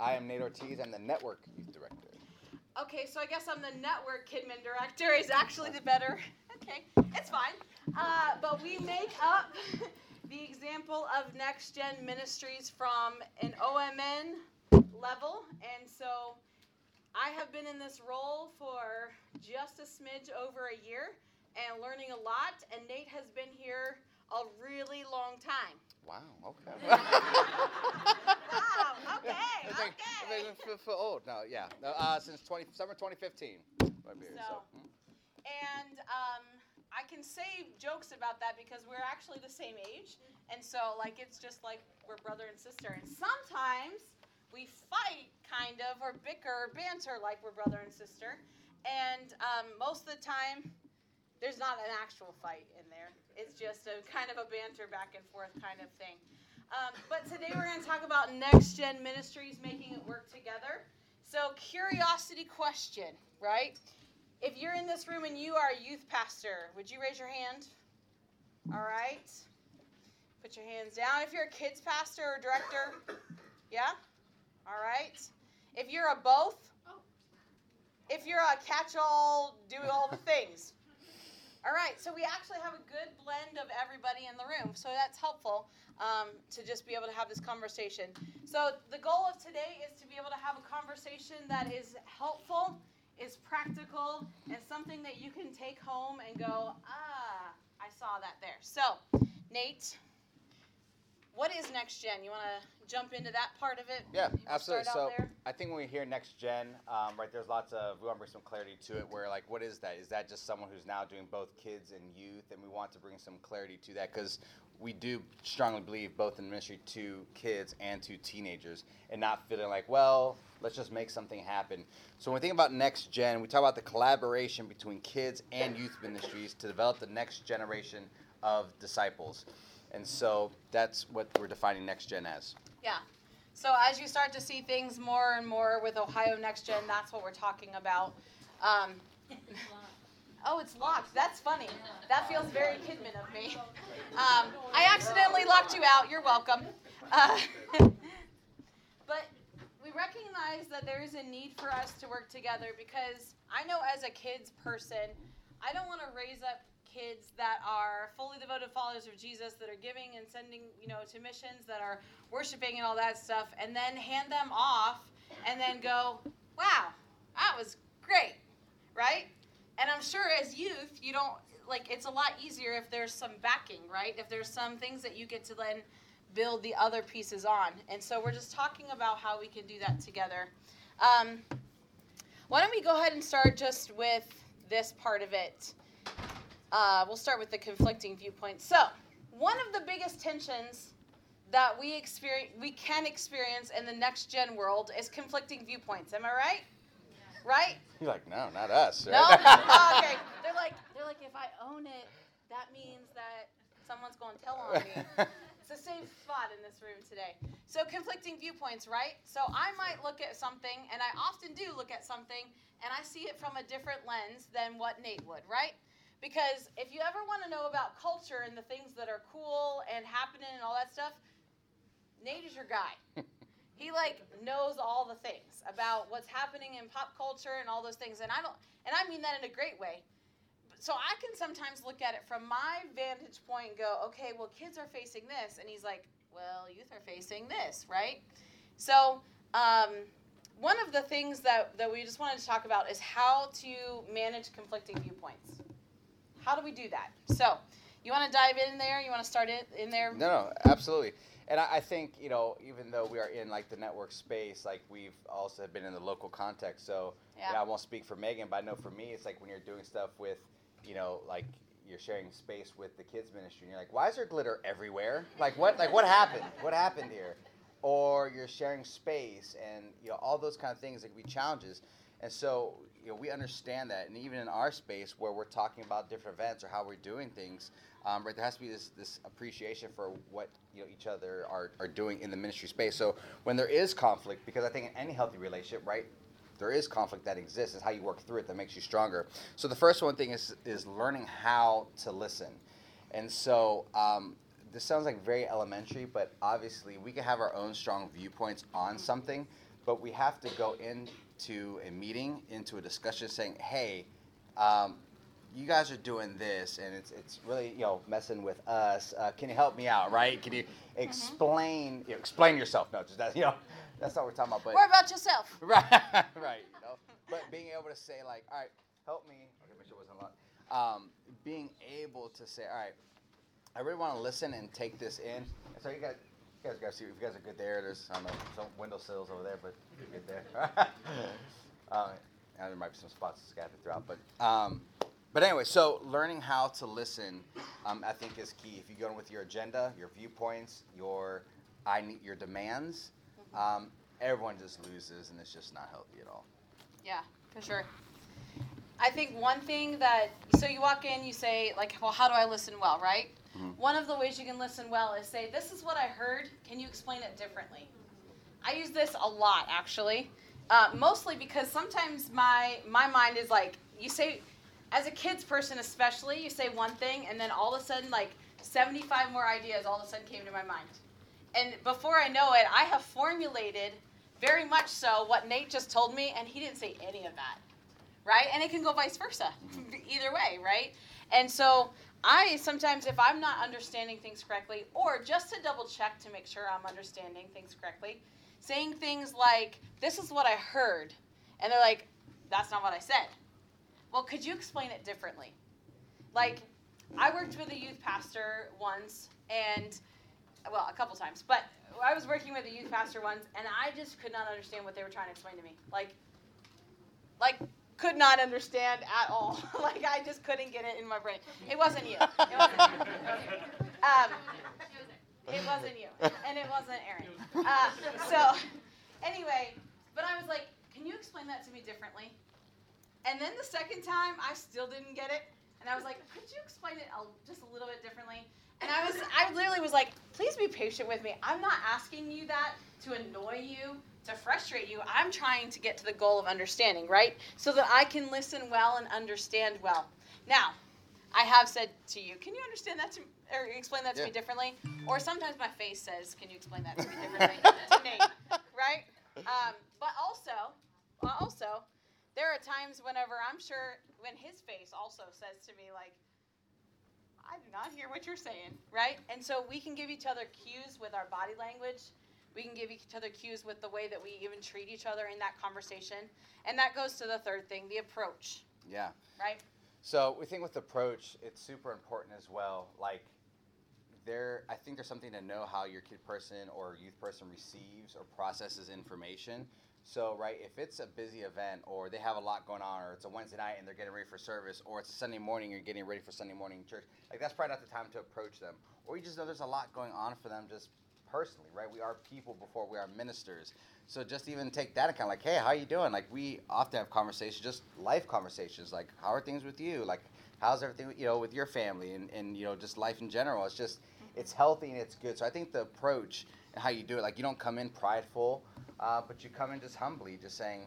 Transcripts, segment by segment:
I am Nate Ortiz. I'm the network youth director. Okay, so I guess I'm the network Kidmin director. Is actually the better. Okay, it's fine. Uh, but we make up the example of Next Gen Ministries from an OMN level, and so I have been in this role for just a smidge over a year and learning a lot. And Nate has been here a really long time. Wow. Okay. Okay. I think- I Okay. think for, for old. No. Yeah. No, uh, since 20 summer 2015. Might be here, So- hmm. And um, I can say jokes about that because we're actually the same age. And so, like, it's just like we're brother and sister. And sometimes we fight, kind of, or bicker or banter like we're brother and sister. And um, most of the time, there's not an actual fight in there. It's just a kind of a banter back and forth kind of thing. Um, but today we're going to talk about Next Gen Ministries making it work together. So, curiosity question, right? If you're in this room and you are a youth pastor, would you raise your hand? All right. Put your hands down. If you're a kids pastor or director, yeah? All right. If you're a both, if you're a catch all, do all the things. All right, so we actually have a good blend of everybody in the room, so that's helpful um, to just be able to have this conversation. So, the goal of today is to be able to have a conversation that is helpful, is practical, and something that you can take home and go, ah, I saw that there. So, Nate, what is next gen? You want to jump into that part of it? Yeah, absolutely. So? I think when we hear next gen, um, right, there's lots of we want to bring some clarity to it. Where like, what is that? Is that just someone who's now doing both kids and youth? And we want to bring some clarity to that because we do strongly believe both in ministry to kids and to teenagers, and not feeling like, well, let's just make something happen. So when we think about next gen, we talk about the collaboration between kids and youth ministries to develop the next generation of disciples. And so that's what we're defining next gen as. Yeah. So as you start to see things more and more with Ohio Next Gen, that's what we're talking about. Um, oh, it's locked. That's funny. That feels very Kidmin of me. Um, I accidentally locked you out. You're welcome. Uh, but we recognize that there is a need for us to work together because I know as a kids person, I don't want to raise up kids that are fully devoted followers of Jesus, that are giving and sending, you know, to missions, that are worshiping and all that stuff, and then hand them off and then go, wow, that was great, right? And I'm sure as youth, you don't, like, it's a lot easier if there's some backing, right? If there's some things that you get to then build the other pieces on. And so we're just talking about how we can do that together. Um, why don't we go ahead and start just with this part of it? Uh, we'll start with the conflicting viewpoints. So, one of the biggest tensions that we experience, we can experience in the next gen world is conflicting viewpoints. Am I right? Right? You're like, no, not us. No. right? Oh, okay. They're like, they're like, if I own it, that means that someone's going to tell on me. It's the same spot in this room today. So conflicting viewpoints, right? So I might look at something, and I often do look at something, and I see it from a different lens than what Nate would, right? Because if you ever want to know about culture and the things that are cool and happening and all that stuff, Nate is your guy. he like knows all the things about what's happening in pop culture and all those things, and I don't, and I mean that in a great way. So I can sometimes look at it from my vantage point and go, okay, well, kids are facing this, and he's like, well, youth are facing this, right? So um, one of the things that, that we just wanted to talk about is how to manage conflicting viewpoints. How do we do that? So, you want to dive in there? You want to start it in there? No, no, absolutely. And I, I think you know, even though we are in like the network space, like we've also been in the local context. So Yeah. you know, I won't speak for Meghan, but I know for me, it's like when you're doing stuff with, you know, like you're sharing space with the kids ministry, and you're like, why is there glitter everywhere? Like what? Like what happened? What happened here? Or you're sharing space, and you know, all those kind of things that can be challenges. And so, you know, we understand that, and even in our space where we're talking about different events or how we're doing things, um, right, there has to be this, this appreciation for what you know each other are, are doing in the ministry space. So when there is conflict, because I think in any healthy relationship, right, there is conflict that exists. It's how you work through it that makes you stronger. So the first one thing is is learning how to listen, and so. Um, this sounds like very elementary, but obviously we can have our own strong viewpoints on something, but we have to go into a meeting, into a discussion, saying, "Hey, um, you guys are doing this, and it's it's really you know messing with us. Uh, can you help me out? Right? Can you explain you know, explain yourself? No, just that you know that's not what we're talking about. But Worry about yourself. right, right. You know? But being able to say like, all right, help me. Okay, make sure it wasn't loud. Um, being able to say, all right, I really want to listen and take this in. So you guys, you guys got to see if you guys are good there. There's I know some windowsills over there, but you're good there. uh, and there might be some spots scattered throughout, but um, but anyway, so learning how to listen, um, I think is key. If you go in with your agenda, your viewpoints, your I need your demands, um, everyone just loses, and it's just not healthy at all. Yeah, for sure. I think one thing that so you walk in, you say like, well, how do I listen well, right? Mhm. One of the ways you can listen well is say, this is what I heard. Can you explain it differently? I use this a lot actually, uh, mostly because sometimes my my mind is like, you say, as a kids person especially, you say one thing and then all of a sudden like 75 more ideas all of a sudden came to my mind, and before I know it, I have formulated very much so what Nate just told me, and he didn't say any of that, right? And it can go vice versa, either way, right? And so I sometimes, if I'm not understanding things correctly, or just to double check to make sure I'm understanding things correctly, saying things like, This is what I heard, and they're like, That's not what I said. Well, could you explain it differently? Like, I worked with a youth pastor once, and well, a couple times, but I was working with a youth pastor once, and I just could not understand what they were trying to explain to me. Like, like could not understand at all. like I just couldn't get it in my brain. It wasn't you. It wasn't you. Um, it wasn't you, and it wasn't Aaron. Uh, so, anyway, but I was like, "Can you explain that to me differently?" And then the second time, I still didn't get it, and I was like, "Could you explain it just a little bit differently?" And I was, I literally was like, "Please be patient with me. I'm not asking you that to annoy you, to frustrate you. I'm trying to get to the goal of understanding, right? So that I can listen well and understand well." Now, I have said to you, "Can you understand that to or explain that to me differently?" Or sometimes my face says, "Can you explain that to me differently?" to Nate, right? Um, but also, also, there are times whenever I'm sure when his face also says to me like, "I do not hear what you're saying," right? And so we can give each other cues with our body language. We can give each other cues with the way that we even treat each other in that conversation. And that goes to the third thing, the approach, Yeah. right? So we think with approach, it's super important as well. Like there, I think there's something to know how your kid person or youth person receives or processes information. So right, if it's a busy event or they have a lot going on, or it's a Wednesday night and they're getting ready for service, or it's a Sunday morning you're getting ready for Sunday morning church, like that's probably not the time to approach them. Or you just know there's a lot going on for them just personally, right? We are people before we are ministers. So just even take that account, like, hey, how are you doing? Like we often have conversations, just life conversations, like how are things with you? Like how's everything, you know, with your family and, and you know, just life in general. It's just it's healthy and it's good. So I think the approach and how you do it, like you don't come in prideful, uh, but you come in just humbly, just saying,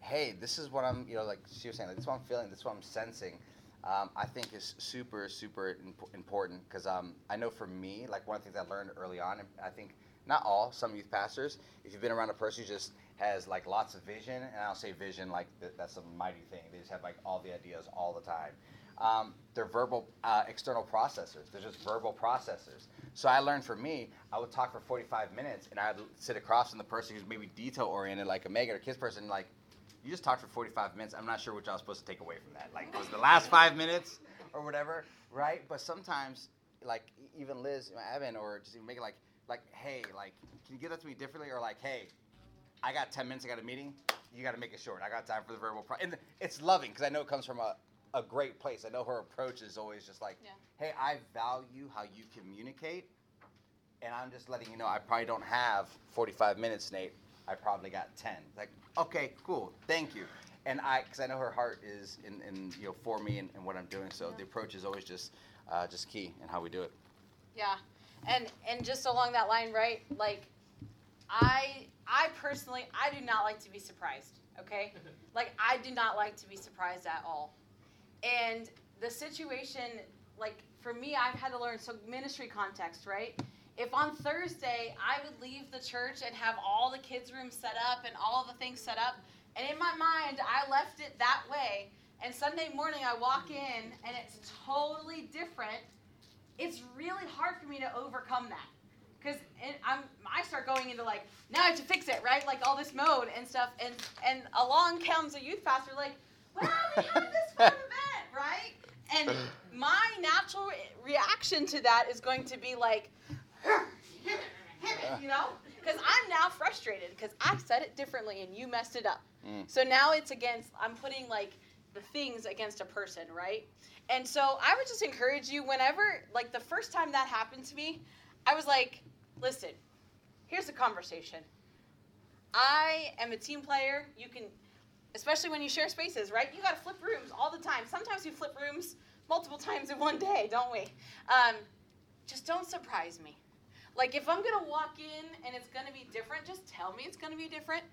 hey, this is what I'm, you know, like she was saying, like, this is what I'm feeling, this is what I'm sensing. Um, I think is super, super imp- important because um, I know for me, like one of the things I learned early on, and I think not all, some youth pastors, if you've been around a person who just has like lots of vision, and I don't say vision like th- that's a mighty thing, they just have like all the ideas all the time. Um, they're verbal uh, external processors. They're just verbal processors. So I learned for me, I would talk for 45 minutes, and I'd sit across from the person who's maybe detail oriented, like a Meghan or Kids person, like you just talked for 45 minutes. I'm not sure what y'all supposed to take away from that. Like, was the last five minutes or whatever, right? But sometimes, like, even Liz, Evan, or just even make it like, like, hey, like, can you give that to me differently? Or like, hey, I got 10 minutes, I got a meeting. You got to make it short. I got time for the verbal. Pro-. And it's loving because I know it comes from a, a great place. I know her approach is always just like, Yeah. hey, I value how you communicate. And I'm just letting you know I probably don't have 45 minutes, Nate. I probably got 10. Like, okay, cool, thank you. And I, because I know her heart is in, in you know, for me and, and what I'm doing. So Yeah. the approach is always just, uh, just key in how we do it. Yeah, and and just along that line, right? Like, I I personally I do not like to be surprised. Okay, like I do not like to be surprised at all. And the situation, like for me, I've had to learn so ministry context, right? If on Thursday I would leave the church and have all the kids' rooms set up and all the things set up, and in my mind I left it that way, and Sunday morning I walk in and it's totally different, it's really hard for me to overcome that. Because I'm, I start going into like now I have to fix it, right? Like all this mode and stuff, and and along comes a youth pastor, like, well, we had this fun event, right? And my natural reaction to that is going to be like, you know, because I'm now frustrated because I said it differently and you messed it up. Mm. So now it's against, I'm putting like the things against a person, right? And so I would just encourage you whenever, like the first time that happened to me, I was like, listen, here's the conversation. I am a team player. You can, especially when you share spaces, right? You got to flip rooms all the time. Sometimes we flip rooms multiple times in one day, don't we? Um, just don't surprise me. Like if I'm gonna walk in and it's gonna be different, just tell me it's gonna be different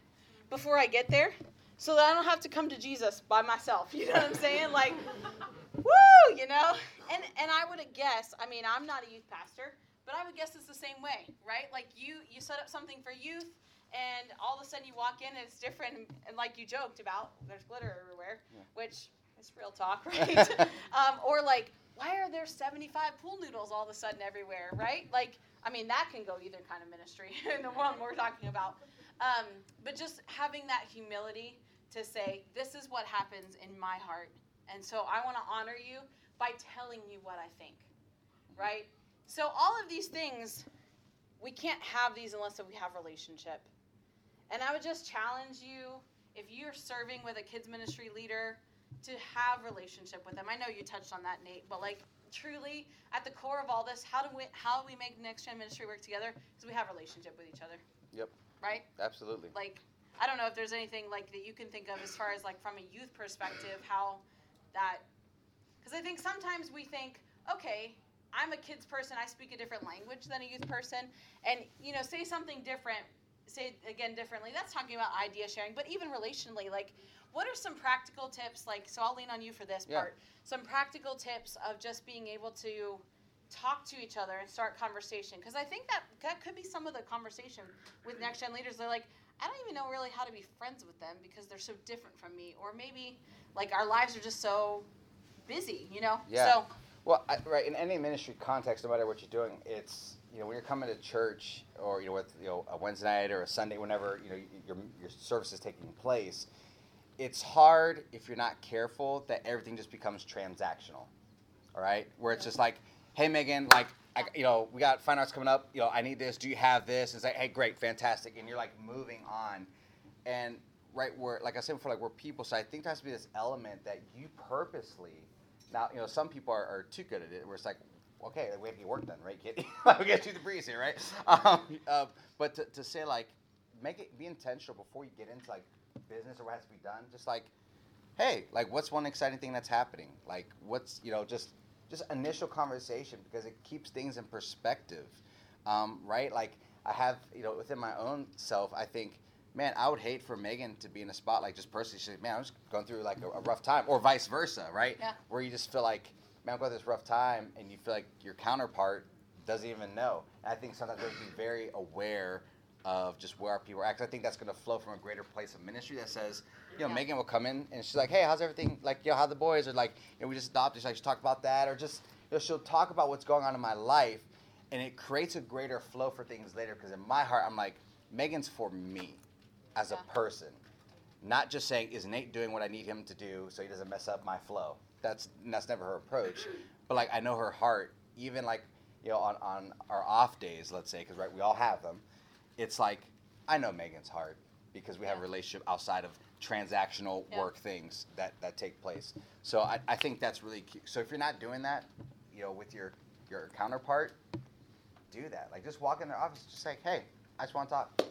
before I get there, so that I don't have to come to Jesus by myself. You know what I'm saying? Like, woo, you know. And and I would guess. I mean, I'm not a youth pastor, but I would guess it's the same way, right? Like you you set up something for youth, and all of a sudden you walk in and it's different, and, and like you joked about, there's glitter everywhere, Yeah. which is real talk, right? um, or like, why are there 75 pool noodles all of a sudden everywhere, right? Like, I mean, that can go either kind of ministry in the one we're talking about. Um, but just having that humility to say, this is what happens in my heart. And so I want to honor you by telling you what I think, right? So all of these things, we can't have these unless we have relationship. And I would just challenge you, if you're serving with a kids ministry leader, to have relationship with them. I know you touched on that, Nate, but like truly at the core of all this, how do we how do we make next gen ministry work together? Is we have relationship with each other. Yep. Right? Absolutely. Like I don't know if there's anything like that you can think of as far as like from a youth perspective how that because I think sometimes we think, okay, I'm a kids person, I speak a different language than a youth person, and you know, say something different, say it again differently. That's talking about idea sharing, but even relationally, like what are some practical tips like so I'll lean on you for this Yeah. part. Some practical tips of just being able to talk to each other and start conversation because I think that that could be some of the conversation with mm. next gen leaders. They're like, I don't even know really how to be friends with them because they're so different from me, or maybe like our lives are just so busy, you know. Yeah. So Well, I, right in any ministry context, no matter what you're doing, it's you know when you're coming to church or you know with you know a Wednesday night or a Sunday, whenever you know your your service is taking place, it's hard if you're not careful that everything just becomes transactional. All right, where it's just like, hey Meghan, like I, you know we got fine arts coming up. You know I need this. Do you have this? It's like, hey, great, fantastic, and you're like moving on, and right where like I said before, like we're people, so I think there has to be this element that you purposely now, you know, some people are, are too good at it, where it's like, okay, we have to get work done, right, kid? we get through the breeze here, right? Um, uh, but to, to say like, make it be intentional before you get into like business or what has to be done. Just like, hey, like, what's one exciting thing that's happening? Like, what's you know, just just initial conversation because it keeps things in perspective, um, right? Like, I have you know, within my own self, I think. Man, I would hate for Meghan to be in a spot like just personally. She's like, man, I'm just going through like a, a rough time, or vice versa, right? Yeah. Where you just feel like, man, I'm going through this rough time, and you feel like your counterpart doesn't even know. And I think sometimes we have to be very aware of just where our people are at. I think that's going to flow from a greater place of ministry that says, you know, Yeah. Meghan will come in and she's like, hey, how's everything? Like, yo, know, how the boys? Or like, you know, we just adopted. She's like, she talked about that, or just, you know, she'll talk about what's going on in my life, and it creates a greater flow for things later. Because in my heart, I'm like, Meghan's for me as Yeah. a person, not just saying, is Nate doing what I need him to do so he doesn't mess up my flow? That's that's never her approach. But like, I know her heart. Even like, you know, on on our off days, let's say, because right, we all have them. It's like I know Meghan's heart because we have a relationship outside of transactional Yeah. work things that that take place. So I, I think that's really key. So if you're not doing that, you know, with your your counterpart, do that. Like just walk in their office, just say, hey, I just want to talk.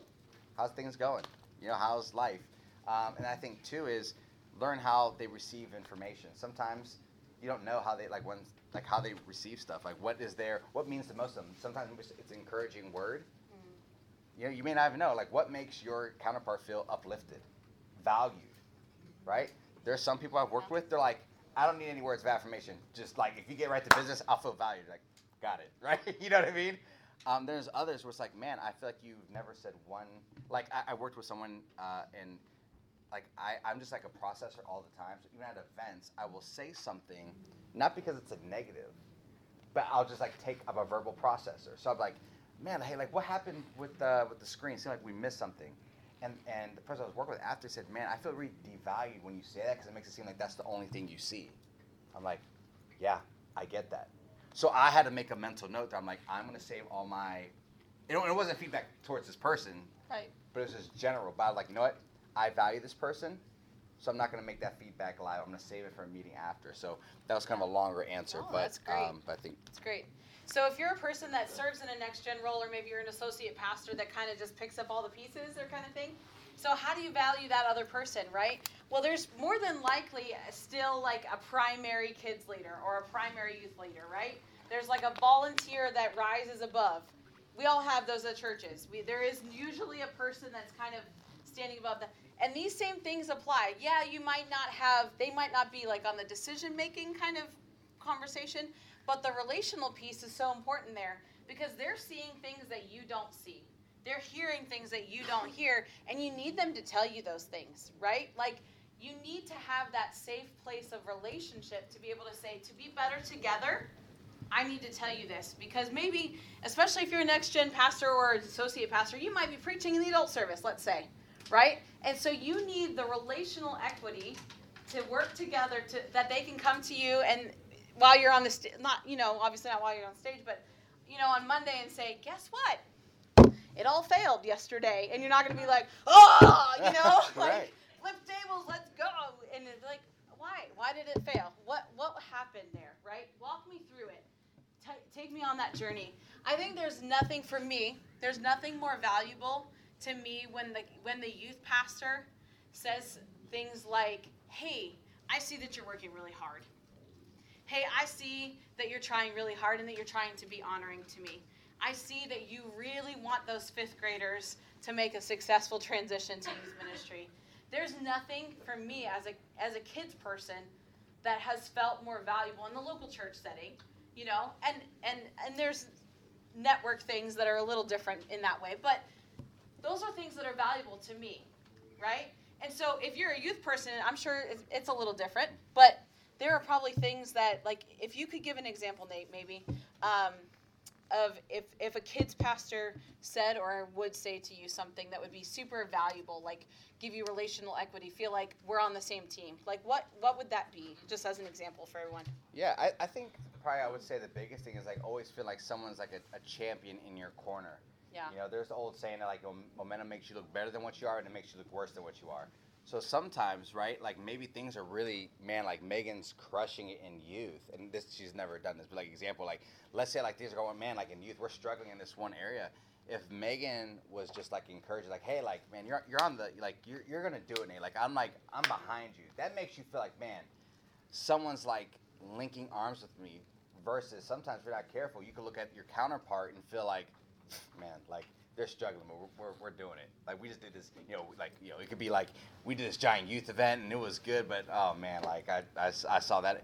How's things going? You know, how's life? Um, and I think too is learn how they receive information. Sometimes you don't know how they like when like how they receive stuff. Like what is their what means to most of them. Sometimes it's encouraging word. You know, you may not even know like what makes your counterpart feel uplifted, valued, right? There's some people I've worked with. They're like, I don't need any words of affirmation. Just like if you get right to business, I'll feel valued. Like, got it, right? you know what I mean? Um, there's others where it's like, man, I feel like you've never said one. Like I, I worked with someone uh, and like I, I'm just like a processor all the time. So even at events, I will say something, not because it's a negative, but I'll just like take I'm a verbal processor. So I'm like, man, hey, like what happened with the with the screen? It seemed like we missed something. And and the person I was working with after said, man, I feel really devalued when you say that because it makes it seem like that's the only thing you see. I'm like, yeah, I get that. So I had to make a mental note that I'm like, I'm gonna save all my. It, it wasn't feedback towards this person, Right. but it was just general. But I was like, you know what? I value this person, so I'm not gonna make that feedback live. I'm gonna save it for a meeting after. So that was kind of a longer answer, Oh, but that's great. um, but I think It's great. So if you're a person that serves in a next gen role, or maybe you're an associate pastor that kind of just picks up all the pieces or kind of thing, so how do you value that other person, right? Well, there's more than likely still like a primary kids leader or a primary youth leader, right? There's like a volunteer that rises above. We all have those at churches. We, there is usually a person that's kind of standing above that. And these same things apply. Yeah, you might not have, they might not be like on the decision making kind of conversation, but the relational piece is so important there because they're seeing things that you don't see. They're hearing things that you don't hear, and you need them to tell you those things, right? Like, you need to have that safe place of relationship to be able to say, to be better together, I need to tell you this because maybe, especially if you're a next gen pastor or an associate pastor, you might be preaching in the adult service, let's say, right? And so you need the relational equity to work together to that they can come to you and while you're on the st- not you know obviously not while you're on stage, but you know on Monday and say, guess what? It all failed yesterday, and you're not going to be like, oh, you know, like Right. flip tables, let's go, and it's like, why? Why did it fail? What what happened there? Right? Walk me through it. Ta take me on that journey. I think there's nothing for me. There's nothing more valuable to me when the when the youth pastor says things like, "Hey, I see that you're working really hard. Hey, I see that you're trying really hard and that you're trying to be honoring to me. I see that you really want those fifth graders to make a successful transition to youth ministry. There's nothing for me as a as a kids person that has felt more valuable in the local church setting, you know. And and and there's network things that are a little different in that way, but those are things that are valuable to me, right? And so if you're a youth person, I'm sure it's, a little different, but there are probably things that like if you could give an example, Nate, maybe. Um, of if, if a kids pastor said or would say to you something that would be super valuable like give you relational equity feel like we're on the same team like what what would that be just as an example for everyone Yeah, I, I think probably I would say the biggest thing is like always feel like someone's like a, a champion in your corner. Yeah You know, there's the old saying that like momentum makes you look better than what you are, and it makes you look worse than what you are. So sometimes, right, like maybe things are really, man, like Meghan's crushing it in youth, and this she's never done this, but like example, like let's say like things are going, man, like in youth, we're struggling in this one area. If Meghan was just like encouraged, like, hey, like, man, you're you're on the like you're you're gonna do it, Nate. Like I'm like I'm behind you. That makes you feel like, man, someone's like linking arms with me. Versus sometimes if you're not careful, you can look at your counterpart and feel like, man, like they're struggling, but we're, we're, we're doing it. Like we just did this, you know, like you know, it could be like we did this giant youth event and it was good, but oh man, like I I saw that.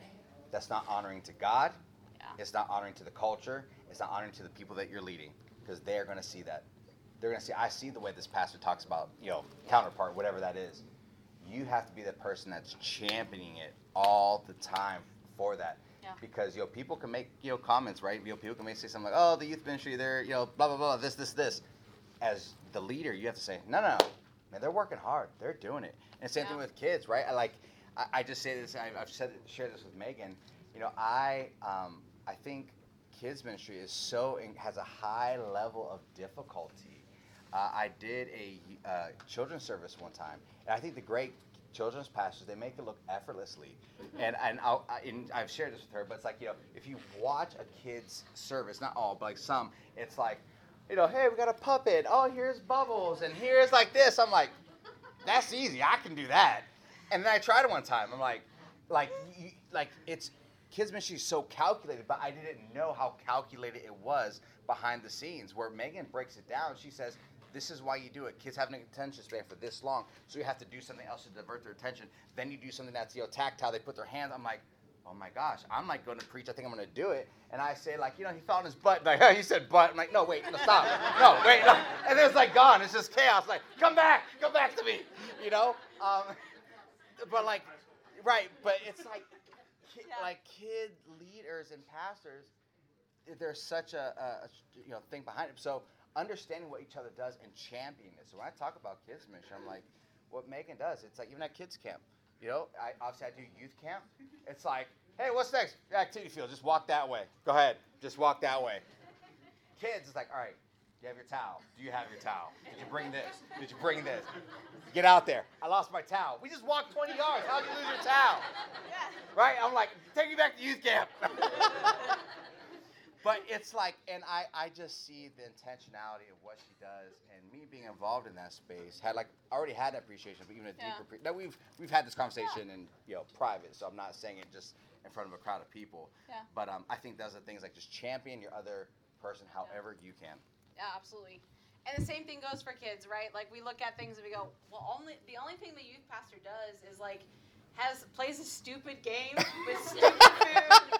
That's not honoring to God. Yeah. It's not honoring to the culture. It's not honoring to the people that you're leading because they're going to see that. They're going to see. I see the way this pastor talks about, you know, counterpart, whatever that is. You have to be the person that's championing it all the time for that. Yeah. Because you know people can make you know comments, right? You know people can make say something like, "Oh, the youth ministry, they're you know blah blah blah, this this this." As the leader, you have to say, "No, no, man, they're working hard. They're doing it." And same thing with kids, right? I like, I, I just say this. I, I've said shared this with Meghan. You know, I um, I think kids ministry is so in, has a high level of difficulty. Uh, I did a uh, children's service one time, and I think the great children's pastors they make it look effortlessly. And and I'll, I, and I've shared this with her, but it's like you know, if you watch a kid's service, not all, but like some, it's like, you know, hey, we got a puppet. Oh, here's bubbles, and here's like this. I'm like, that's easy. I can do that. And then I tried it one time. I'm like, like, like it's kids ministry is so calculated, but I didn't know how calculated it was behind the scenes. Where Meghan breaks it down, she says, "This is why you do it. Kids have an attention span for this long, so you have to do something else to divert their attention. Then you do something that's you know tactile. They put their hands. I'm like, oh my gosh, I'm like going to preach. I think I'm going to do it. And I say like, you know, he fell on his butt. Like, he said butt. I'm like, no, wait, no, stop. no, wait. No. And then it's like gone. It's just chaos. Like, come back, come back to me. You know. Um, but like, right. But it's like, like kid leaders and pastors. There's such a, a you know thing behind it. So understanding what each other does and championing it. So when I talk about kids ministry, I'm like, what Meghan does. It's like even at kids camp. You know, I obviously I do youth camp. It's like, hey, what's next? Activity field. Just walk that way. Go ahead. Just walk that way. Kids, it's like, all right, do you have your towel. Do you have your towel? Did you bring this? Did you bring this? Get out there. I lost my towel. We just walked 20 yards. How'd you lose your towel? Yeah. Right? I'm like, take me back to youth camp. but it's like, and I, I just see the intentionality of what she does, and me being involved in that space had like already had an appreciation, but even a Yeah. deeper. Pre- now we've we've had this conversation in you know private, so I'm not saying it just in front of a crowd of people. Yeah. But um, I think those are things like just champion your other person however you can. Yeah, absolutely. And the same thing goes for kids, right? Like we look at things and we go, well, only the only thing the youth pastor does is like has plays a stupid game with stupid food,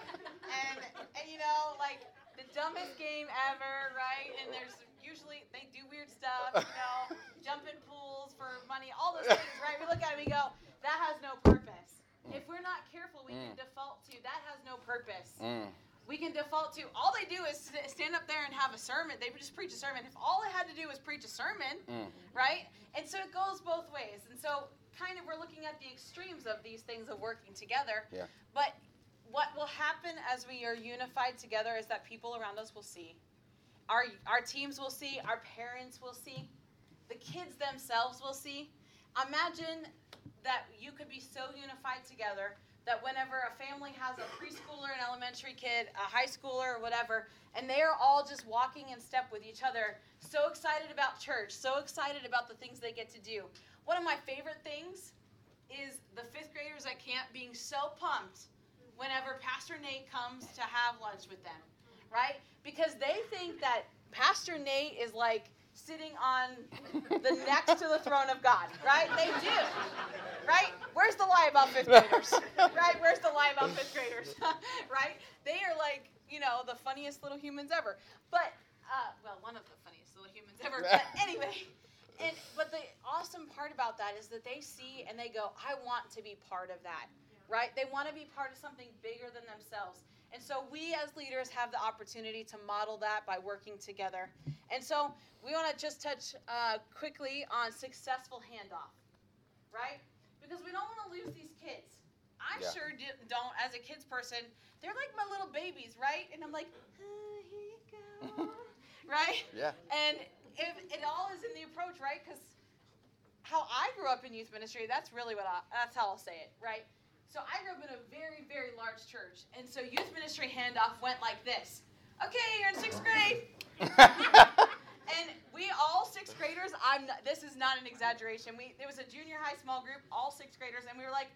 and and you know like the dumbest game ever, right? And there's usually they do weird stuff, you know, jump in pools for money, all those things, right? We look at it and we go, that has no purpose. If we're not careful, we can Mm. default to that has no purpose Mm. we can default to all they do is stand up there and have a sermon. They just preach a sermon. If all they had to do was preach a sermon, Mm. right? And so it goes both ways. And so kind of we're looking at the extremes of these things of working together. Yeah. But what will happen as we are unified together is that people around us will see. Our our teams will see, our parents will see, the kids themselves will see. Imagine that you could be so unified together that whenever a family has a preschooler, an elementary kid, a high schooler, or whatever, and they are all just walking in step with each other, so excited about church, so excited about the things they get to do. One of my favorite things is the fifth graders at camp being so pumped whenever Pastor Nate comes to have lunch with them, right? Because they think that Pastor Nate is like sitting on the next to the throne of God, right? They do, right? Where's the lie about fifth graders, right? Where's the lie about fifth graders, right? They are like, you know, the funniest little humans ever. But, uh, well, one of the funniest little humans ever. But anyway, and but the awesome part about that is that they see and they go, I want to be part of that, right? They want to be part of something bigger than themselves. And so we as leaders have the opportunity to model that by working together. And so we want to just touch uh, quickly on successful handoff, right? Because we don't want to lose these kids. I Yeah. sure do, don't, as a kids person. They're like my little babies, right? And I'm like, "Ah, here you go, right? Yeah. And if it all is in the approach, right? Because how I grew up in youth ministry, that's really what I, that's how I'll say it, right? So I grew up in a very, very large church, and so youth ministry handoff went like this. Okay, you're in sixth grade, and we all sixth graders. I'm not, this is not an exaggeration. We there was a junior high small group, all sixth graders, and we were like,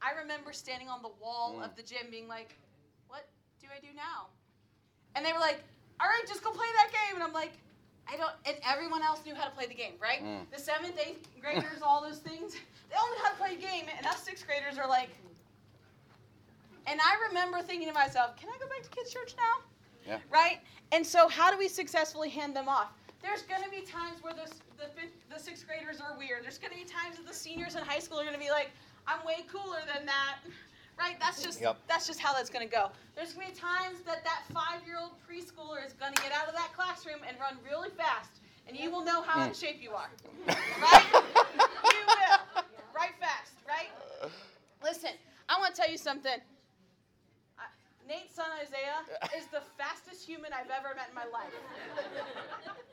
I remember standing on the wall Mm. of the gym, being like, "What do I do now?" And they were like, "All right, just go play that game," and I'm like. I don't, and everyone else knew how to play the game, right? Mm. The seventh, eighth graders, all those things, they all knew how to play the game, and us sixth graders are like. And I remember thinking to myself, can I go back to kids' church now? Yeah. Right? And so, how do we successfully hand them off? There's going to be times where the, the, fifth, the sixth graders are weird. There's going to be times that the seniors in high school are going to be like, I'm way cooler than that. Right? That's just Yep. that's just how that's going to go. There's going to be times that that five-year-old preschooler is going to get out of that classroom and run really fast, and you will know how hmm. in shape you are. Right? you will. Right fast. Right? Listen, I want to tell you something. Nate's son Isaiah is the fastest human I've ever met in my life.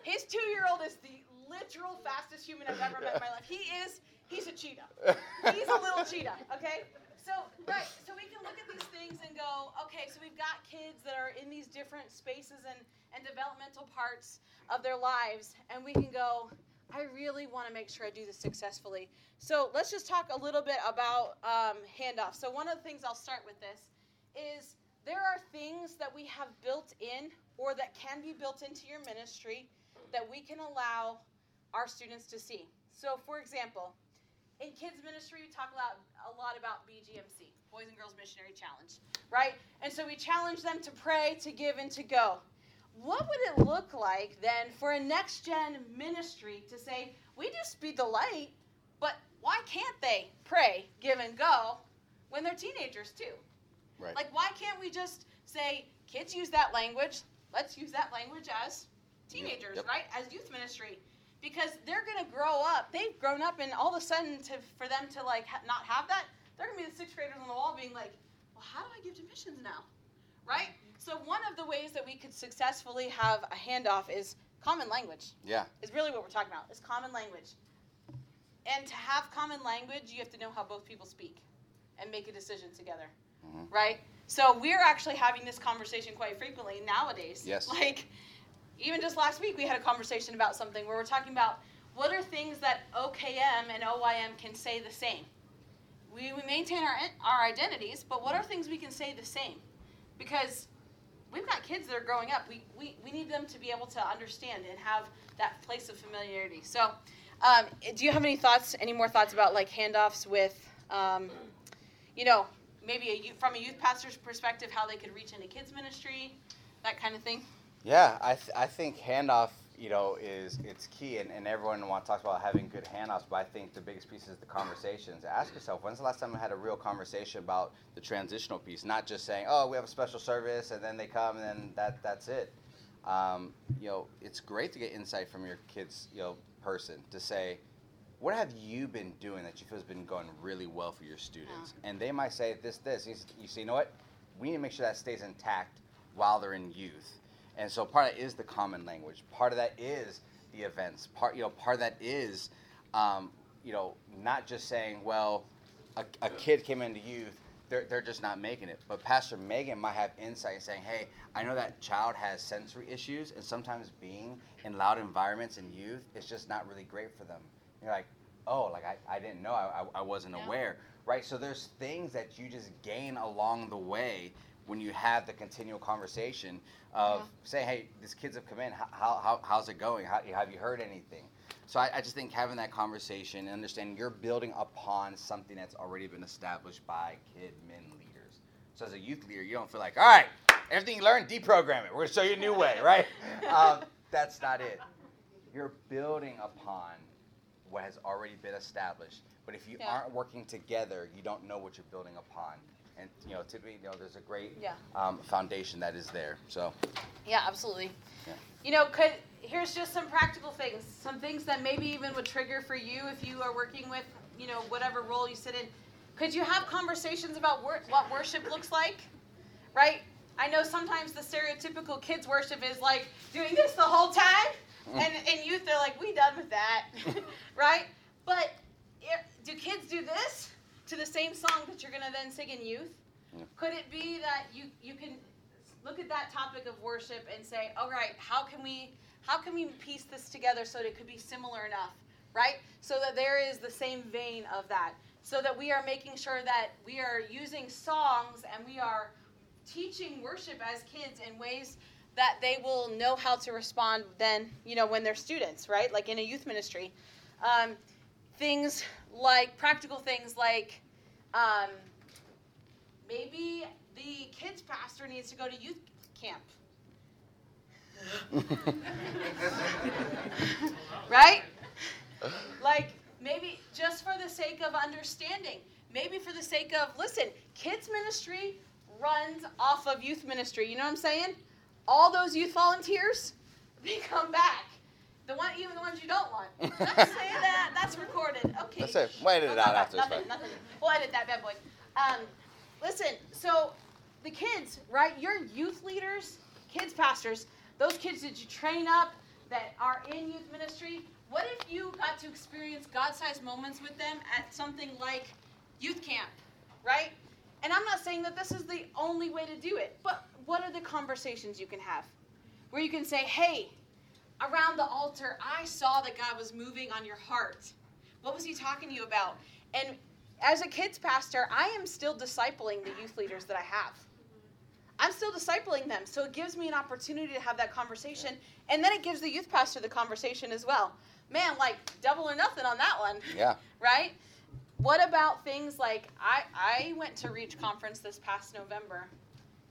His two-year-old is the literal fastest human I've ever met in my life. He is. He's a cheetah. He's a little cheetah. Okay. So right. So we can look at these things and go, okay. So we've got kids that are in these different spaces and and developmental parts of their lives, and we can go. I really want to make sure I do this successfully. So let's just talk a little bit about um. So one of the things I'll start with this is there are things that we have built in or that can be built into your ministry that we can allow our students to see. So, for example, in kids ministry, we talk a lot, about BGMC. Boys and Girls Missionary Challenge, right? And so we challenge them to pray, to give, and to go. What would it look like then for a next gen ministry to say, we just be the light, but why can't they pray, give, and go when they're teenagers too? Right. Like, why can't we just say, kids use that language, let's use that language as teenagers, Yep. right? As youth ministry. Because they're going to grow up, they've grown up, and all of a sudden, to, for them to like ha- not have that, they're going to be the sixth graders on the wall being like, well, how do I give to missions now? Right? So, one of the ways that we could successfully have a handoff is common language Yeah. is really what we're talking about is common language and to have common language you have to know how both people speak and make a decision together Mhm. right so we're actually having this conversation quite frequently nowadays Yes. like even just last week we had a conversation about something where we're talking about what are things that okm and oym can say the same we, we maintain our, our identities but what are things we can say the same because we've got kids that are growing up. We, we, we need them to be able to understand and have that place of familiarity. So, um, do you have any thoughts, any more thoughts about like handoffs with, um, you know, maybe a, from a youth pastor's perspective, how they could reach into kids ministry, that kind of thing? Yeah, I, th- I think handoff, you know, is it's key, and, and everyone wants talks about having good handoffs. But I think the biggest piece is the conversations. Ask yourself, when's the last time I had a real conversation about the transitional piece? Not just saying, oh, we have a special service, and then they come, and then that that's it. Um, you know, it's great to get insight from your kids, you know, person to say, what have you been doing that you feel has been going really well for your students? And they might say this, this. You, s- you say, you know what? We need to make sure that stays intact while they're in youth. And so part of that is the common language. Part of that is the events. Part you know part of that is, um, you know, not just saying, well, a, a kid came into youth, they're, they're just not making it. But Pastor Meghan might have insight saying, hey, I know that child has sensory issues, and sometimes being in loud environments in youth is just not really great for them. You're like, oh, like I, I didn't know, I, I, I wasn't Yeah. aware, right? So there's things that you just gain along the way when you have the continual conversation of Yeah. saying, hey, these kids have come in, how, how, how, how's it going? How, have you heard anything? So I, I just think having that conversation and understanding you're building upon something that's already been established by kid men leaders. So as a youth leader, you don't feel like, all right, everything you learned, deprogram it. We're gonna show you a new way, right? Um, that's not it. You're building upon what has already been established. But if you Yeah. aren't working together, you don't know what you're building upon. And you know, typically, you know, there's a great Yeah. um, foundation that is there. So Yeah, absolutely. Yeah. You know, could here's just some practical things, some things that maybe even would trigger for you if you are working with, you know, whatever role you sit in. Could you have conversations about wor- what worship looks like? Right? I know sometimes the stereotypical kids worship is like doing this the whole time, and in youth they're like, "We done with that," right? But do kids do this to the same song that you're gonna then sing in youth? Yeah. Could it be that you you can look at that topic of worship and say, all right, how can we how can we piece this together so that it could be similar enough, right? So that there is the same vein of that. So that we are making sure that we are using songs and we are teaching worship as kids in ways that they will know how to respond then, you know, when they're students, right? Like in a youth ministry. Um, things like practical things like um, maybe the kids pastor needs to go to youth camp. Right? Like maybe just for the sake of understanding. Maybe for the sake of listen kids ministry runs off of youth ministry. You know what i'm saying all those youth volunteers they come back the one even the ones you don't want let's say that that's recorded okay That's it. We'll edit it out after, nothing, fine. nothing. We'll edit that bad boy. Um, listen, so the kids, right? Your youth leaders, kids pastors, those kids that you train up that are in youth ministry. What if you got to experience God-sized moments with them at something like youth camp, right? And I'm not saying that this is the only way to do it, but what are the conversations you can have where you can say, "Hey, around the altar, I saw that God was moving on your heart." What was he talking to you about? And as a kids pastor, I am still discipling the youth leaders that I have. I'm still discipling them. So it gives me an opportunity to have that conversation. And then it gives the youth pastor the conversation as well. Man, like double or nothing on that one, yeah. right? What about things like I I went to Reach conference this past November,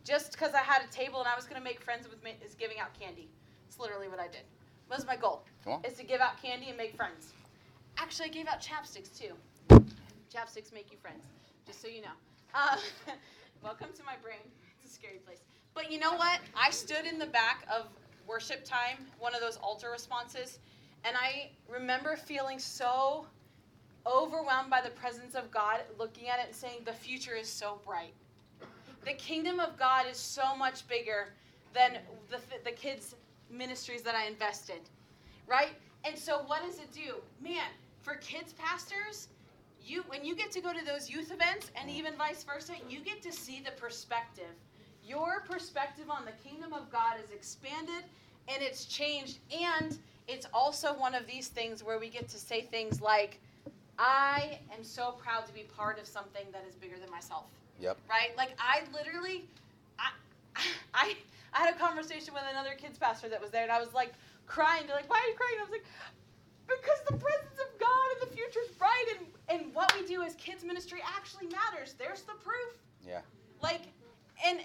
just because I had a table and I was gonna make friends with is giving out candy. It's literally what I did. What was my goal? Is to give out candy and make friends. Actually, I gave out chapsticks too. Chapsticks make you friends, just so you know. Uh, welcome to my brain. It's a scary place. But you know what? I stood in the back of worship time, one of those altar responses, and I remember feeling so overwhelmed by the presence of God, looking at it and saying, The future is so bright. The kingdom of God is so much bigger than the, the kids' ministries that I invested, right? And so, what does it do? Man, for kids pastors, you when you get to go to those youth events and even vice versa, you get to see the perspective. Your perspective on the kingdom of God is expanded and it's changed and it's also one of these things where we get to say things like I am so proud to be part of something that is bigger than myself. Yep. Right? Like I literally I I I had a conversation with another kids pastor that was there and I was like crying. They're like, Why are you crying? I was like, Because the presence of God and the future is bright and, and what we do as kids ministry actually matters. There's the proof. Yeah. Like and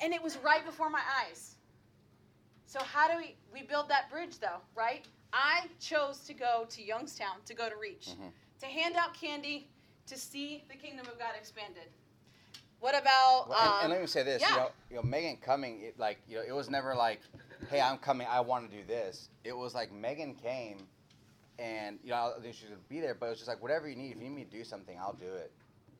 and it was right before my eyes. So how do we we build that bridge though, right? I chose to go to Youngstown to go to Reach, Mhm. to hand out candy, to see the kingdom of God expanded. What about? Well, and, um, and let me say this, you know, you know, Meghan coming, it, like, you know, it was never like, hey, I'm coming, I want to do this. It was like Meghan came, and you know, I think she was gonna be there, but it was just like, whatever you need, if you need me to do something, I'll do it.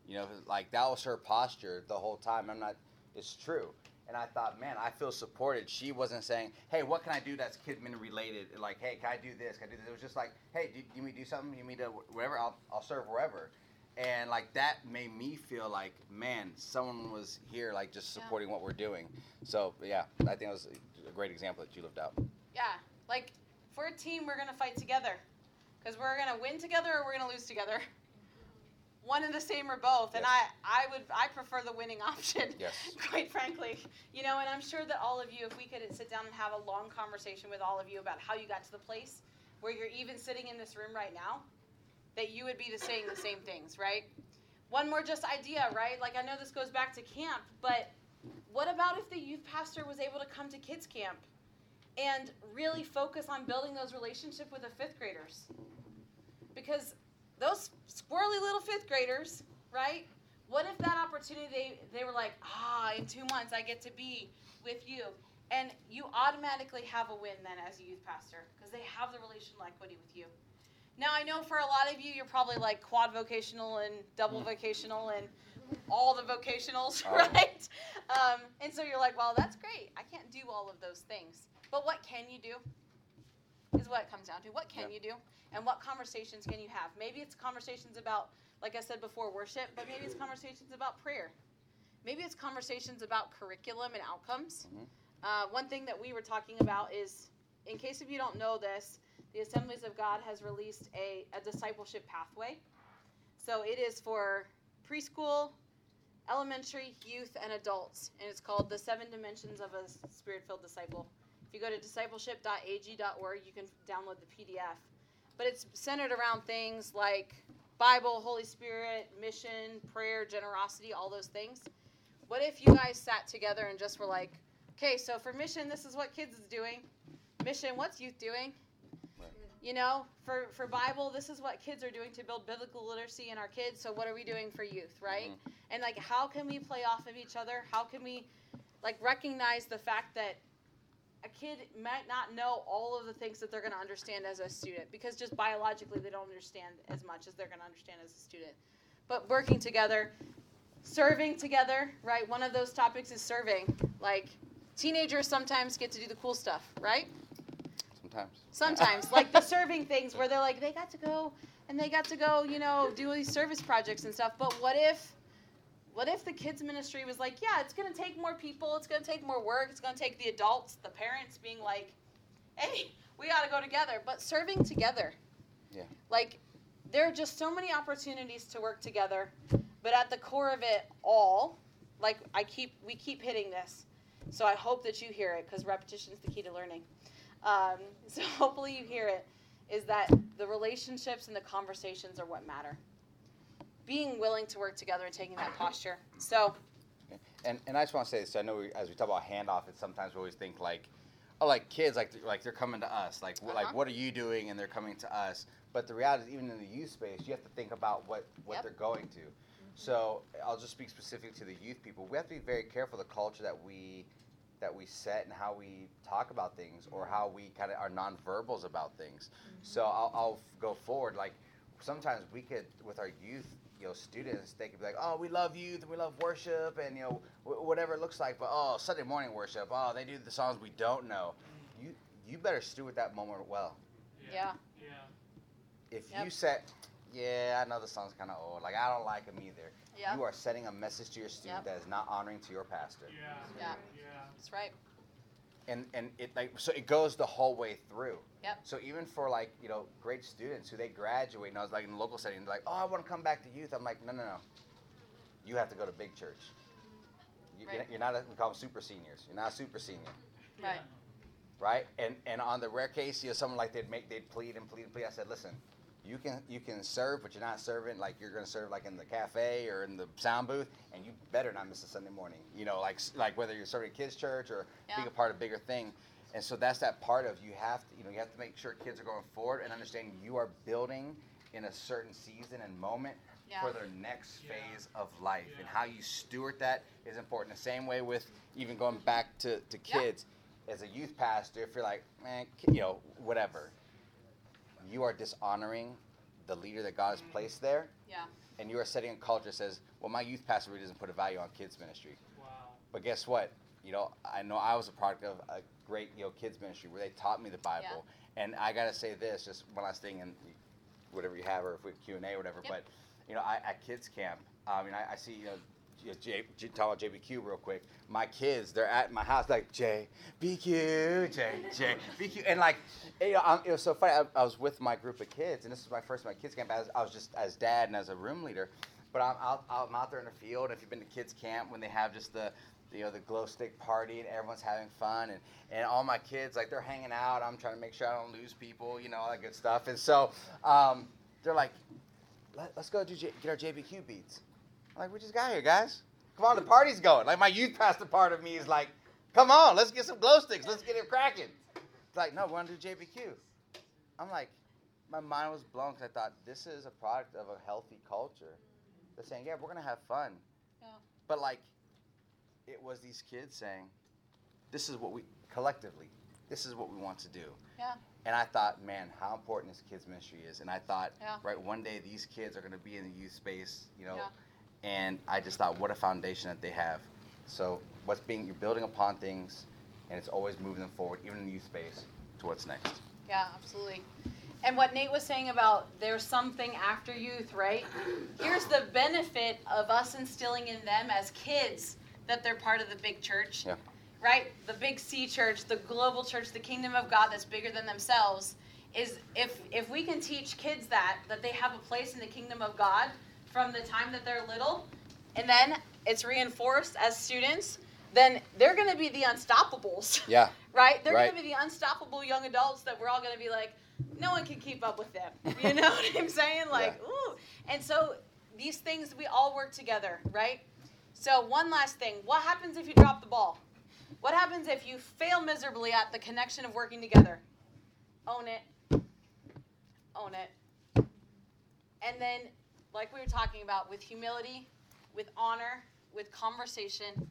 You know, like that was her posture the whole time. I'm not, it's true. And I thought, man, I feel supported. She wasn't saying, hey, what can I do that's Kidmin related? Like, hey, can I do this? Can I do this? It was just like, hey, do, you need me to do something? You need me to whatever? I'll, I'll serve wherever. And like that made me feel like, man, someone was here, like just Yeah. supporting what we're doing. So yeah, I think it was a great example that you lived out. yeah, like for a team, we're gonna fight together, because we're gonna win together or we're gonna lose together. One and the same or both, and Yes. I, I would, I prefer the winning option. Yes. Quite frankly, you know, and I'm sure that all of you, if we could sit down and have a long conversation with all of you about how you got to the place where you're even sitting in this room right now, that you would be the saying the same things, right? One more just idea, right? Like I know this goes back to camp, but what about if the youth pastor was able to come to kids camp and really focus on building those relationships with the fifth graders? Because those squirrely little fifth graders, right? What if that opportunity they, they were like, ah, in two months I get to be with you, and you automatically have a win then as a youth pastor because they have the relational equity with you. Now I know for a lot of you, you're probably like quad vocational and double vocational and all the vocationals, Oh. right? Um, and so you're like, well, that's great. I can't do all of those things, but what can you do? Is what it comes down to. What can Yeah. you do? And what conversations can you have? Maybe it's conversations about, like I said before, worship, but maybe it's conversations about prayer. Maybe it's conversations about curriculum and outcomes. Mhm. Uh, one thing that we were talking about is, in case if you don't know this, the Assemblies of God has released a, a discipleship pathway. So it is for preschool, elementary, youth, and adults. And it's called The Seven Dimensions of a Spirit Filled Disciple. If you go to discipleship.ag.org, you can download the PDF. But it's centered around things like Bible, Holy Spirit, mission, prayer, generosity, all those things. What if you guys sat together and just were like, okay, so for mission, this is what kids is doing. Mission, what's youth doing? You know, for, for Bible, this is what kids are doing to build biblical literacy in our kids. So what are we doing for youth, right? Mhm. And like, how can we play off of each other? How can we, like, recognize the fact that a kid might not know all of the things that they're going to understand as a student because just biologically they don't understand as much as they're going to understand as a student. But working together, serving together, right? One of those topics is serving. Like, teenagers sometimes get to do the cool stuff, right? Sometimes. Sometimes, like the serving things where they're like, they got to go and they got to go, you know, do these service projects and stuff. But what if, what if the kids ministry was like, yeah, it's gonna take more people, it's gonna take more work, it's gonna take the adults, the parents being like, hey, we got to go together. But serving together, Yeah. like there are just so many opportunities to work together. But at the core of it all, like I keep, we keep hitting this. So I hope that you hear it because repetition is the key to learning. Um, so hopefully you hear it. Is that the relationships and the conversations are what matter. being willing to work together and taking that posture. So, And and I just want to say this. So I know we, as we talk about handoff, it's sometimes we always think like, oh, like kids, like like they're coming to us. Like Uh-huh. like what are you doing? And they're coming to us. But the reality is, even in the youth space, you have to think about what what Yep. they're going to. So I'll just speak specifically to the youth people. We have to be very careful the culture that we that we set and how we talk about things or how we kind of are nonverbals about things. Mm-hmm. So I'll, I'll go forward. Like sometimes we could with our youth, you know, students, they could be like, "Oh, we love youth and we love worship and you know wh- whatever it looks like." But oh, Sunday morning worship, oh, they do the songs we don't know. Mm-hmm. You you better steward that moment well. Yeah. Yeah. If Yep. you say, "Yeah, I know the song's kind of old. Like I don't like them either," yeah, you are sending a message to your student Yep. that is not honoring to your pastor. Yeah. Yeah. Yeah. that's right. and and it like so it goes the whole way through. Yep. So even for like you know great students who they graduate, and I was like in the local setting, they're like, oh, I want to come back to youth. I'm like, no, no, no. You have to go to big church. You, Right. You're not a, we call them super seniors. You're not a super senior, Right. right? And and on the rare case, you know, someone like they'd make they'd plead and plead and plead. I said, listen, you can you can serve, but you're not serving like you're going to serve like in the cafe or in the sound booth, and you better not miss a Sunday morning. You know, like like whether you're serving kids church or Yeah. being a part of a bigger thing. And so that's that part of you have to, you know, you have to make sure kids are going forward and understand you are building in a certain season and moment Yeah. for their next Yeah. phase of life. And how you steward that is important. The same way with even going back to, to Yeah. kids. As a youth pastor, if you're like, man, you know, whatever, you are dishonoring the leader that God has mm-hmm. placed there. Yeah. And you are setting a culture that says, well, my youth pastor really doesn't put a value on kids ministry. Wow. But guess what? You know, I know I was a product of a great, you know, kids ministry where they taught me the Bible. Yeah. And I gotta say this, just one last thing, and whatever you have, or if we have Q and A or whatever. Yep. But you know, I, at kids camp, I mean, I, I see you know. Know, J, J, talk about JBQ real quick. My kids, they're at my house like JBQ, J, J, BQ, and like, you know, um, it was so funny. I, I was with my group of kids, and this is my first my kids camp. As I was just as dad and as a room leader, but I'm out, I'm out there in the field. If you've been to kids camp, when they have just the you know the glow stick party and everyone's having fun and, and all my kids like they're hanging out i'm trying to make sure i don't lose people you know all that good stuff and so um, they're like Let, us go do J- get our jbq beats i'm like we just got here guys come on the party's going like my youth pastor part of me is like come on let's get some glow sticks let's get it cracking it's like no we're gonna do jbq i'm like my mind was blown because i thought this is a product of a healthy culture they're saying yeah we're gonna have fun Yeah. but like it was these kids saying, "This is what we collectively, this is what we want to do." Yeah. And I thought, man, how important this kids ministry is. And I thought, Yeah. right, one day these kids are going to be in the youth space, you know. Yeah. And I just thought, what a foundation that they have. So what's being you're building upon things, and it's always moving them forward, even in the youth space, to what's next. Yeah, absolutely. And what Nate was saying about there's something after youth, right? Here's the benefit of us instilling in them as kids that they're part of the big church. Yeah. Right? The big C church, the global church, the kingdom of God that's bigger than themselves is if if we can teach kids that that they have a place in the kingdom of God from the time that they're little and then it's reinforced as students, then they're going to be the unstoppables Yeah. right? They're Right. going to be the unstoppable young adults that we're all going to be like, no one can keep up with them. You know what I'm saying? Like, ooh. And so these things, we all work together, right? So, one last thing what happens if you drop the ball? What happens if you fail miserably at the connection of working together? Own it. Own it. And then, like we were talking about, with humility, with honor, with conversation,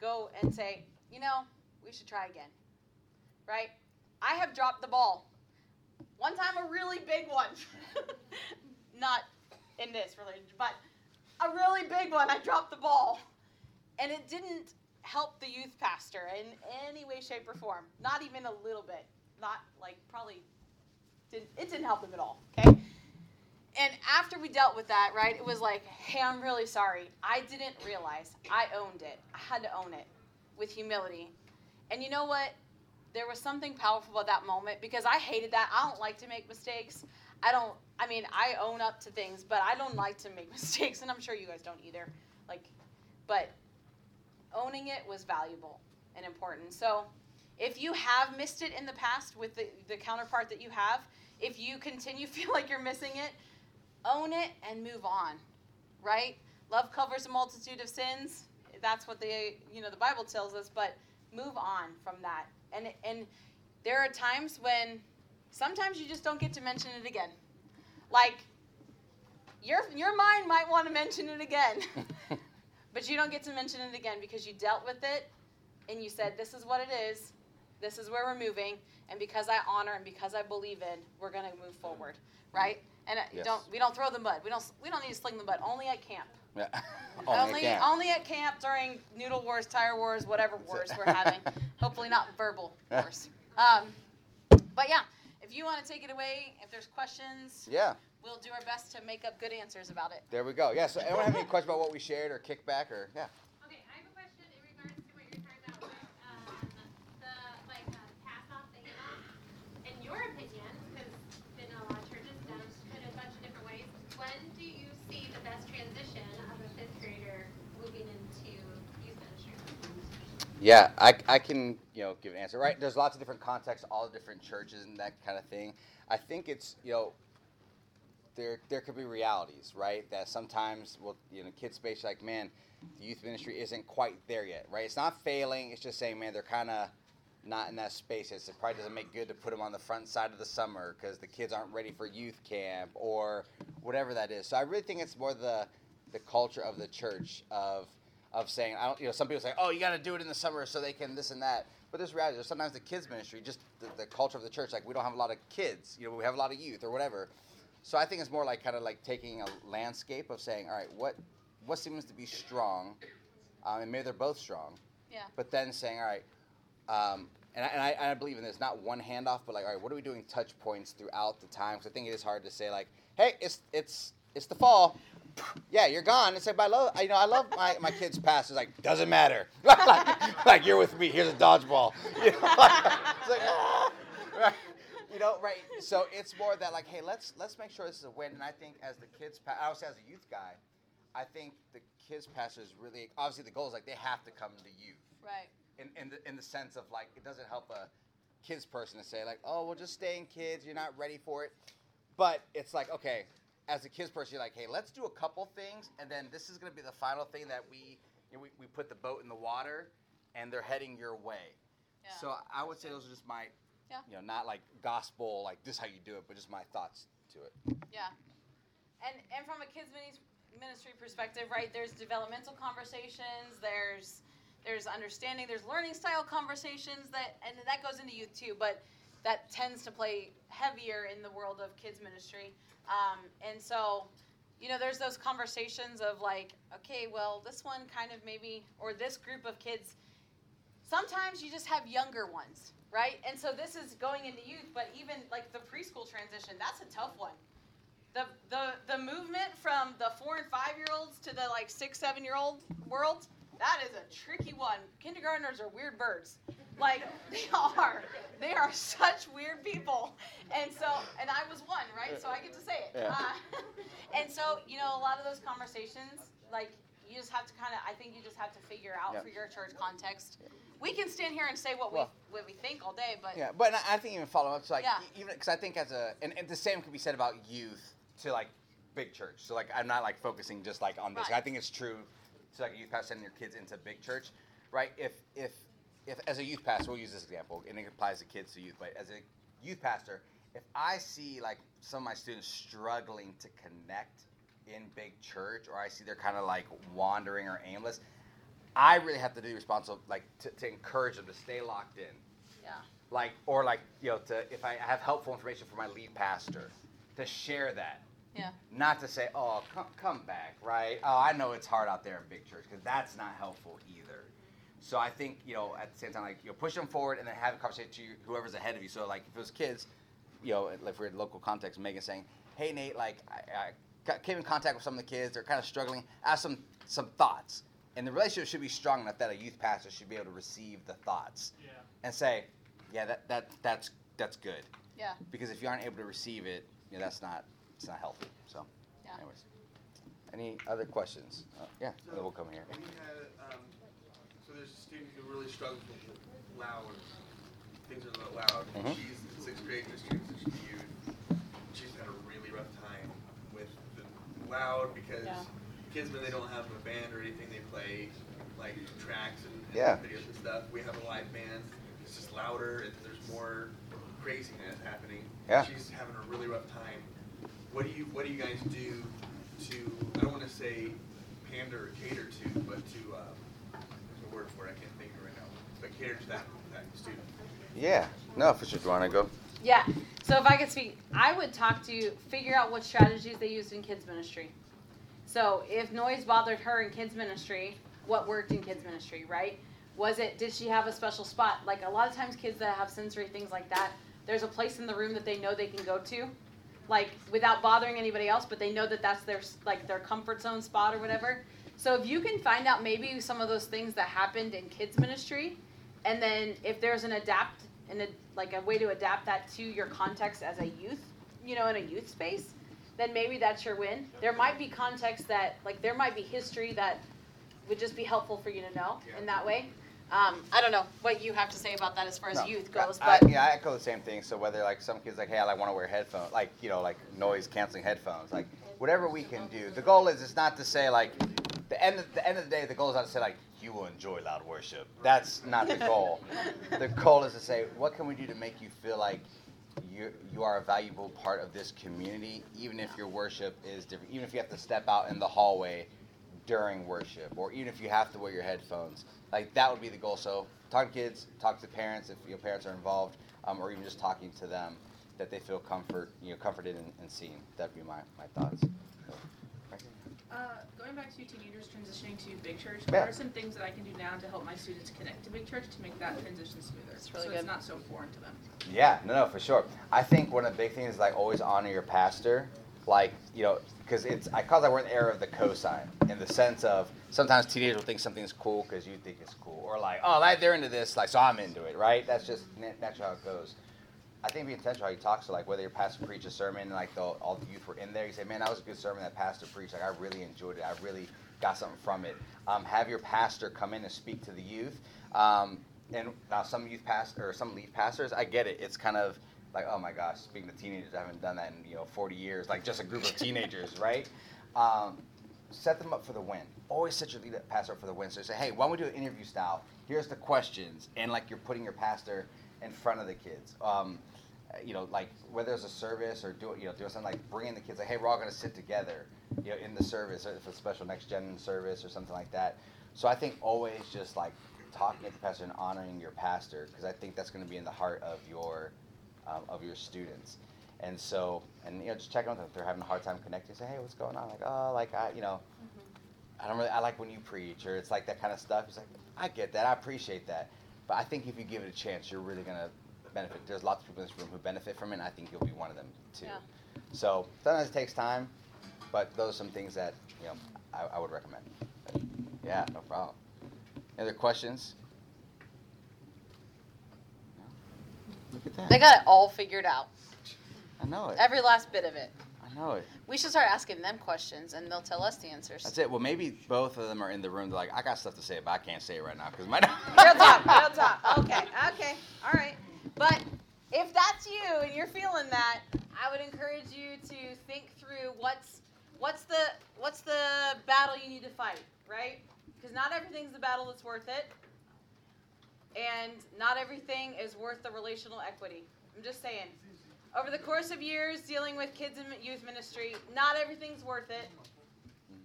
go and say, you know, we should try again. Right? I have dropped the ball. One time, a really big one. Not in this relation, but a really big one. I dropped the ball. And it didn't help the youth pastor in any way, shape, or form. Not even a little bit. Not like probably didn't it didn't help him at all. Okay? And after we dealt with that, right, it was like, hey, I'm really sorry. I didn't realize. I owned it. I had to own it with humility. And you know what? There was something powerful about that moment because I hated that. I don't like to make mistakes. I don't, I mean, I own up to things, but I don't like to make mistakes, and I'm sure you guys don't either. Like, but owning it was valuable and important. So if you have missed it in the past with the, the counterpart that you have, if you continue feel like you're missing it, own it and move on. right? Love covers a multitude of sins. That's what the you know the Bible tells us. But move on from that. And and there are times when sometimes you just don't get to mention it again. Like your your mind might want to mention it again, but you don't get to mention it again because you dealt with it and you said this is what it is. This is where we're moving, and because I honor and because I believe in, we're gonna move forward, right? And Yes. don't we don't throw the mud. We don't we don't need to sling the mud. Only at camp. Yeah. Only, again. only at camp during noodle wars, tire wars, whatever wars we're having. Hopefully not verbal wars. Um, but yeah, if you want to take it away, if there's questions, Yeah. we'll do our best to make up good answers about it. There we go. Yeah. So anyone have any questions about what we shared or kickback or yeah? Okay, I have a question in regards to what you're talking about with um, the like uh, pass off, the handoff. In your opinion, because been in a lot of churches done it a bunch of different ways. When do you see the best transition of a fifth grader moving into youth ministry? Yeah, I, I can you know give an answer. Right, there's lots of different contexts, all the different churches and that kind of thing. I think it's you know there there could be realities, right? That sometimes well you know kids space like man, the youth ministry isn't quite there yet, right? It's not failing. It's just saying man they're kind of not in that space. It's, it probably doesn't make good to put them on the front side of the summer because the kids aren't ready for youth camp or whatever that is. So I really think it's more the the culture of the church of of saying I don't you know some people say oh you got to do it in the summer so they can this and that. But there's reality. There's sometimes the kids ministry, just the, the culture of the church. Like we don't have a lot of kids. You know, we have a lot of youth or whatever. So I think it's more like kind of like taking a landscape of saying, all right, what what seems to be strong, um, and maybe they're both strong. Yeah. But then saying, all right, um, and, I, and, I, and I believe in this, not one handoff, but like, all right, what are we doing touch points throughout the time? Because I think it is hard to say like, hey, it's it's it's the fall. Yeah, you're gone. It's like, but I love, you know, I love my, my kids' pass. It's like, doesn't matter. like, like, you're with me. Here's a dodgeball. You know, like, it's like, ah, right. You know, right? So it's more that like, hey, let's let's make sure this is a win. And I think as the kids, pa- I also as a youth guy, I think the kids pastors really obviously the goal is like they have to come to youth Right. in in the in the sense of like it doesn't help a kids person to say like oh well just stay in kids you're not ready for it but it's like okay as a kids person you're like hey let's do a couple things and then this is going to be the final thing that we you know, we, we put the boat in the water and they're heading your way Yeah. so i would say those are just my Yeah. you know not like gospel like this is how you do it but just my thoughts to it Yeah. And and from a kids minis- ministry perspective, right? There's developmental conversations. There's there's understanding. There's learning style conversations that and that goes into youth too, but that tends to play heavier in the world of kids ministry. Um, and so, you know, there's those conversations of like, okay, well, this one kind of maybe, or this group of kids. Sometimes you just have younger ones, right? And so this is going into youth, but even like the preschool transition, that's a tough one the the the movement from the four and five year olds to the like six seven year old world that is a tricky one kindergartners are weird birds like they are they are such weird people and so and i was one right so i get to say it Yeah. uh, and so you know a lot of those conversations like you just have to kind of i think you just have to figure out Yeah. for your church context we can stand here and say what Well- we what we think all day but Yeah, but I think even follow up. So like Yeah. even because I think as a and, and the same could be said about youth to like big church. So like I'm not like focusing just like on this. Right. I think it's true to like youth pastor sending your kids into big church, right? If if if as a youth pastor, we'll use this example, and it applies to kids to youth. But as a youth pastor, if I see like some of my students struggling to connect in big church, or I see they're kind of like wandering or aimless, I really have to be responsible like to, to encourage them to stay locked in. Yeah. Like or like you know to if I have helpful information for my lead pastor to share that. Yeah. Not to say oh come, come back right? Oh I know it's hard out there in big church because that's not helpful either so I think you know at the same time like you know push them forward and then have a conversation to you- whoever's ahead of you so like if it was kids you know if we're in local context Meghan saying hey Nate like I, I came in contact with some of the kids they're kind of struggling ask some some thoughts and the relationship should be strong enough that a youth pastor should be able to receive the thoughts Yeah. and say, yeah, that, that that's that's good. yeah Because if you aren't able to receive it, you know, that's not it's not healthy. So, Yeah. anyways, any other questions? Uh, yeah, and then we'll come here. We had, um, so there's a student who really struggles with loud, things are a little loud. Mhm. She's in sixth grade, just transitioned to youth. She's had a really rough time with the loud because Yeah. Kidsmen, they don't have a band or anything. They play like tracks and, and Yeah. videos and stuff. We have a live band. It's just louder. And there's more craziness happening. Yeah. She's having a really rough time. What do you What do you guys do to? I don't want to say pander or cater to, but to um, there's a word for it. I can't think of it right now. But cater to that that student. Yeah. No, for sure. Do you want to go? Yeah. So if I could speak, I would talk to you. figure out what strategies they used in kids ministry. So if noise bothered her in kids ministry, what worked in kids ministry, right? Was it did she have a special spot? Like a lot of times kids that have sensory things like that, there's a place in the room that they know they can go to like without bothering anybody else, but they know that that's their like their comfort zone spot or whatever. So if you can find out maybe some of those things that happened in kids ministry, and then if there's an adapt and like a way to adapt that to your context as a youth, you know, in a youth space, then maybe that's your win. There might be context that like there might be history that would just be helpful for you to know in that way. Um, I don't know what you have to say about that as far as No. youth goes, I, but yeah, I echo the same thing. So whether like some kids like, hey, I like want to wear headphones, like you know, like noise canceling headphones, like whatever we can do. The goal is it's not to say like the end of the end of the day. The goal is not to say like you will enjoy loud worship. That's not the goal. the goal is to say what can we do to make you feel like you you are a valuable part of this community, even if your worship is different, even if you have to step out in the hallway during worship, or even if you have to wear your headphones. Like that would be the goal. So talk to kids, talk to parents if your parents are involved, um, or even just talking to them that they feel comfort, you know, comforted and, and seen. That'd be my, my thoughts. Uh, going back to teenagers transitioning to big church, Yeah. what are some things that I can do now to help my students connect to big church to make that transition smoother? That's really so good. it's not so foreign to them. Yeah, no, no, for sure. I think one of the big things is like always honor your pastor. Like, you know, because it's, I call that we're in the era of the cosign in the sense of sometimes teenagers will think something's cool because you think it's cool. Or like, oh, like, they're into this, like, so I'm into it, right? That's just na- naturally how it goes. I think be intentional how you talk. So, like, whether your pastor preach a sermon and like the, all the youth were in there, you say, man, that was a good sermon that pastor preached. Like, I really enjoyed it. I really got something from it. Um, have your pastor come in and speak to the youth. Um, and now some youth pastor or some lead pastors, I get it. It's kind of like, oh my gosh, speaking to teenagers, I haven't done that in you know 40 years. Like just a group of teenagers, right? Um, set them up for the win. Always set your lead pastor up for the win. So say, hey, why don't we do an interview style? Here's the questions, and like you're putting your pastor in front of the kids. Um, you know, like whether it's a service or do you know doing something like bringing the kids, like, hey, we're all going to sit together, you know, in the service, or if it's a special next gen service or something like that. So I think always just like talking to the pastor and honoring your pastor because I think that's going to be in the heart of your um, of your students. And so, and you know, just checking on them if they're having a hard time connecting. Say, hey, what's going on? Like, oh, like I, you know, I don't really, I like when you preach, or it's like that kind of stuff. It's like, I get that, I appreciate that, but I think if you give it a chance, you're really gonna benefit. There's lots of people in this room who benefit from it, and I think you'll be one of them too. Yeah. So sometimes it takes time, but those are some things that you know I, I would recommend. But, yeah, no problem. Any other questions? No? Look at that. they got it all figured out. I know it. Every last bit of it. I know it. We should start asking them questions, and they'll tell us the answers. That's it. Well, maybe both of them are in the room. They're like, I got stuff to say, but I can't say it right now because my. Real talk, real talk. Okay, okay, all right. But if that's you and you're feeling that, I would encourage you to think through what's what's the what's the battle you need to fight, right? Because not everything's the battle that's worth it, and not everything is worth the relational equity. I'm just saying. Over the course of years dealing with kids and youth ministry, not everything's worth it.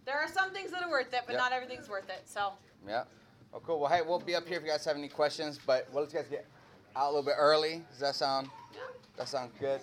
There are some things that are worth it, but Yep. not everything's worth it. So. Yeah. Oh, cool. Well, hey, we'll be up here if you guys have any questions, but we'll let you guys get out a little bit early. Does that sound? That sound good?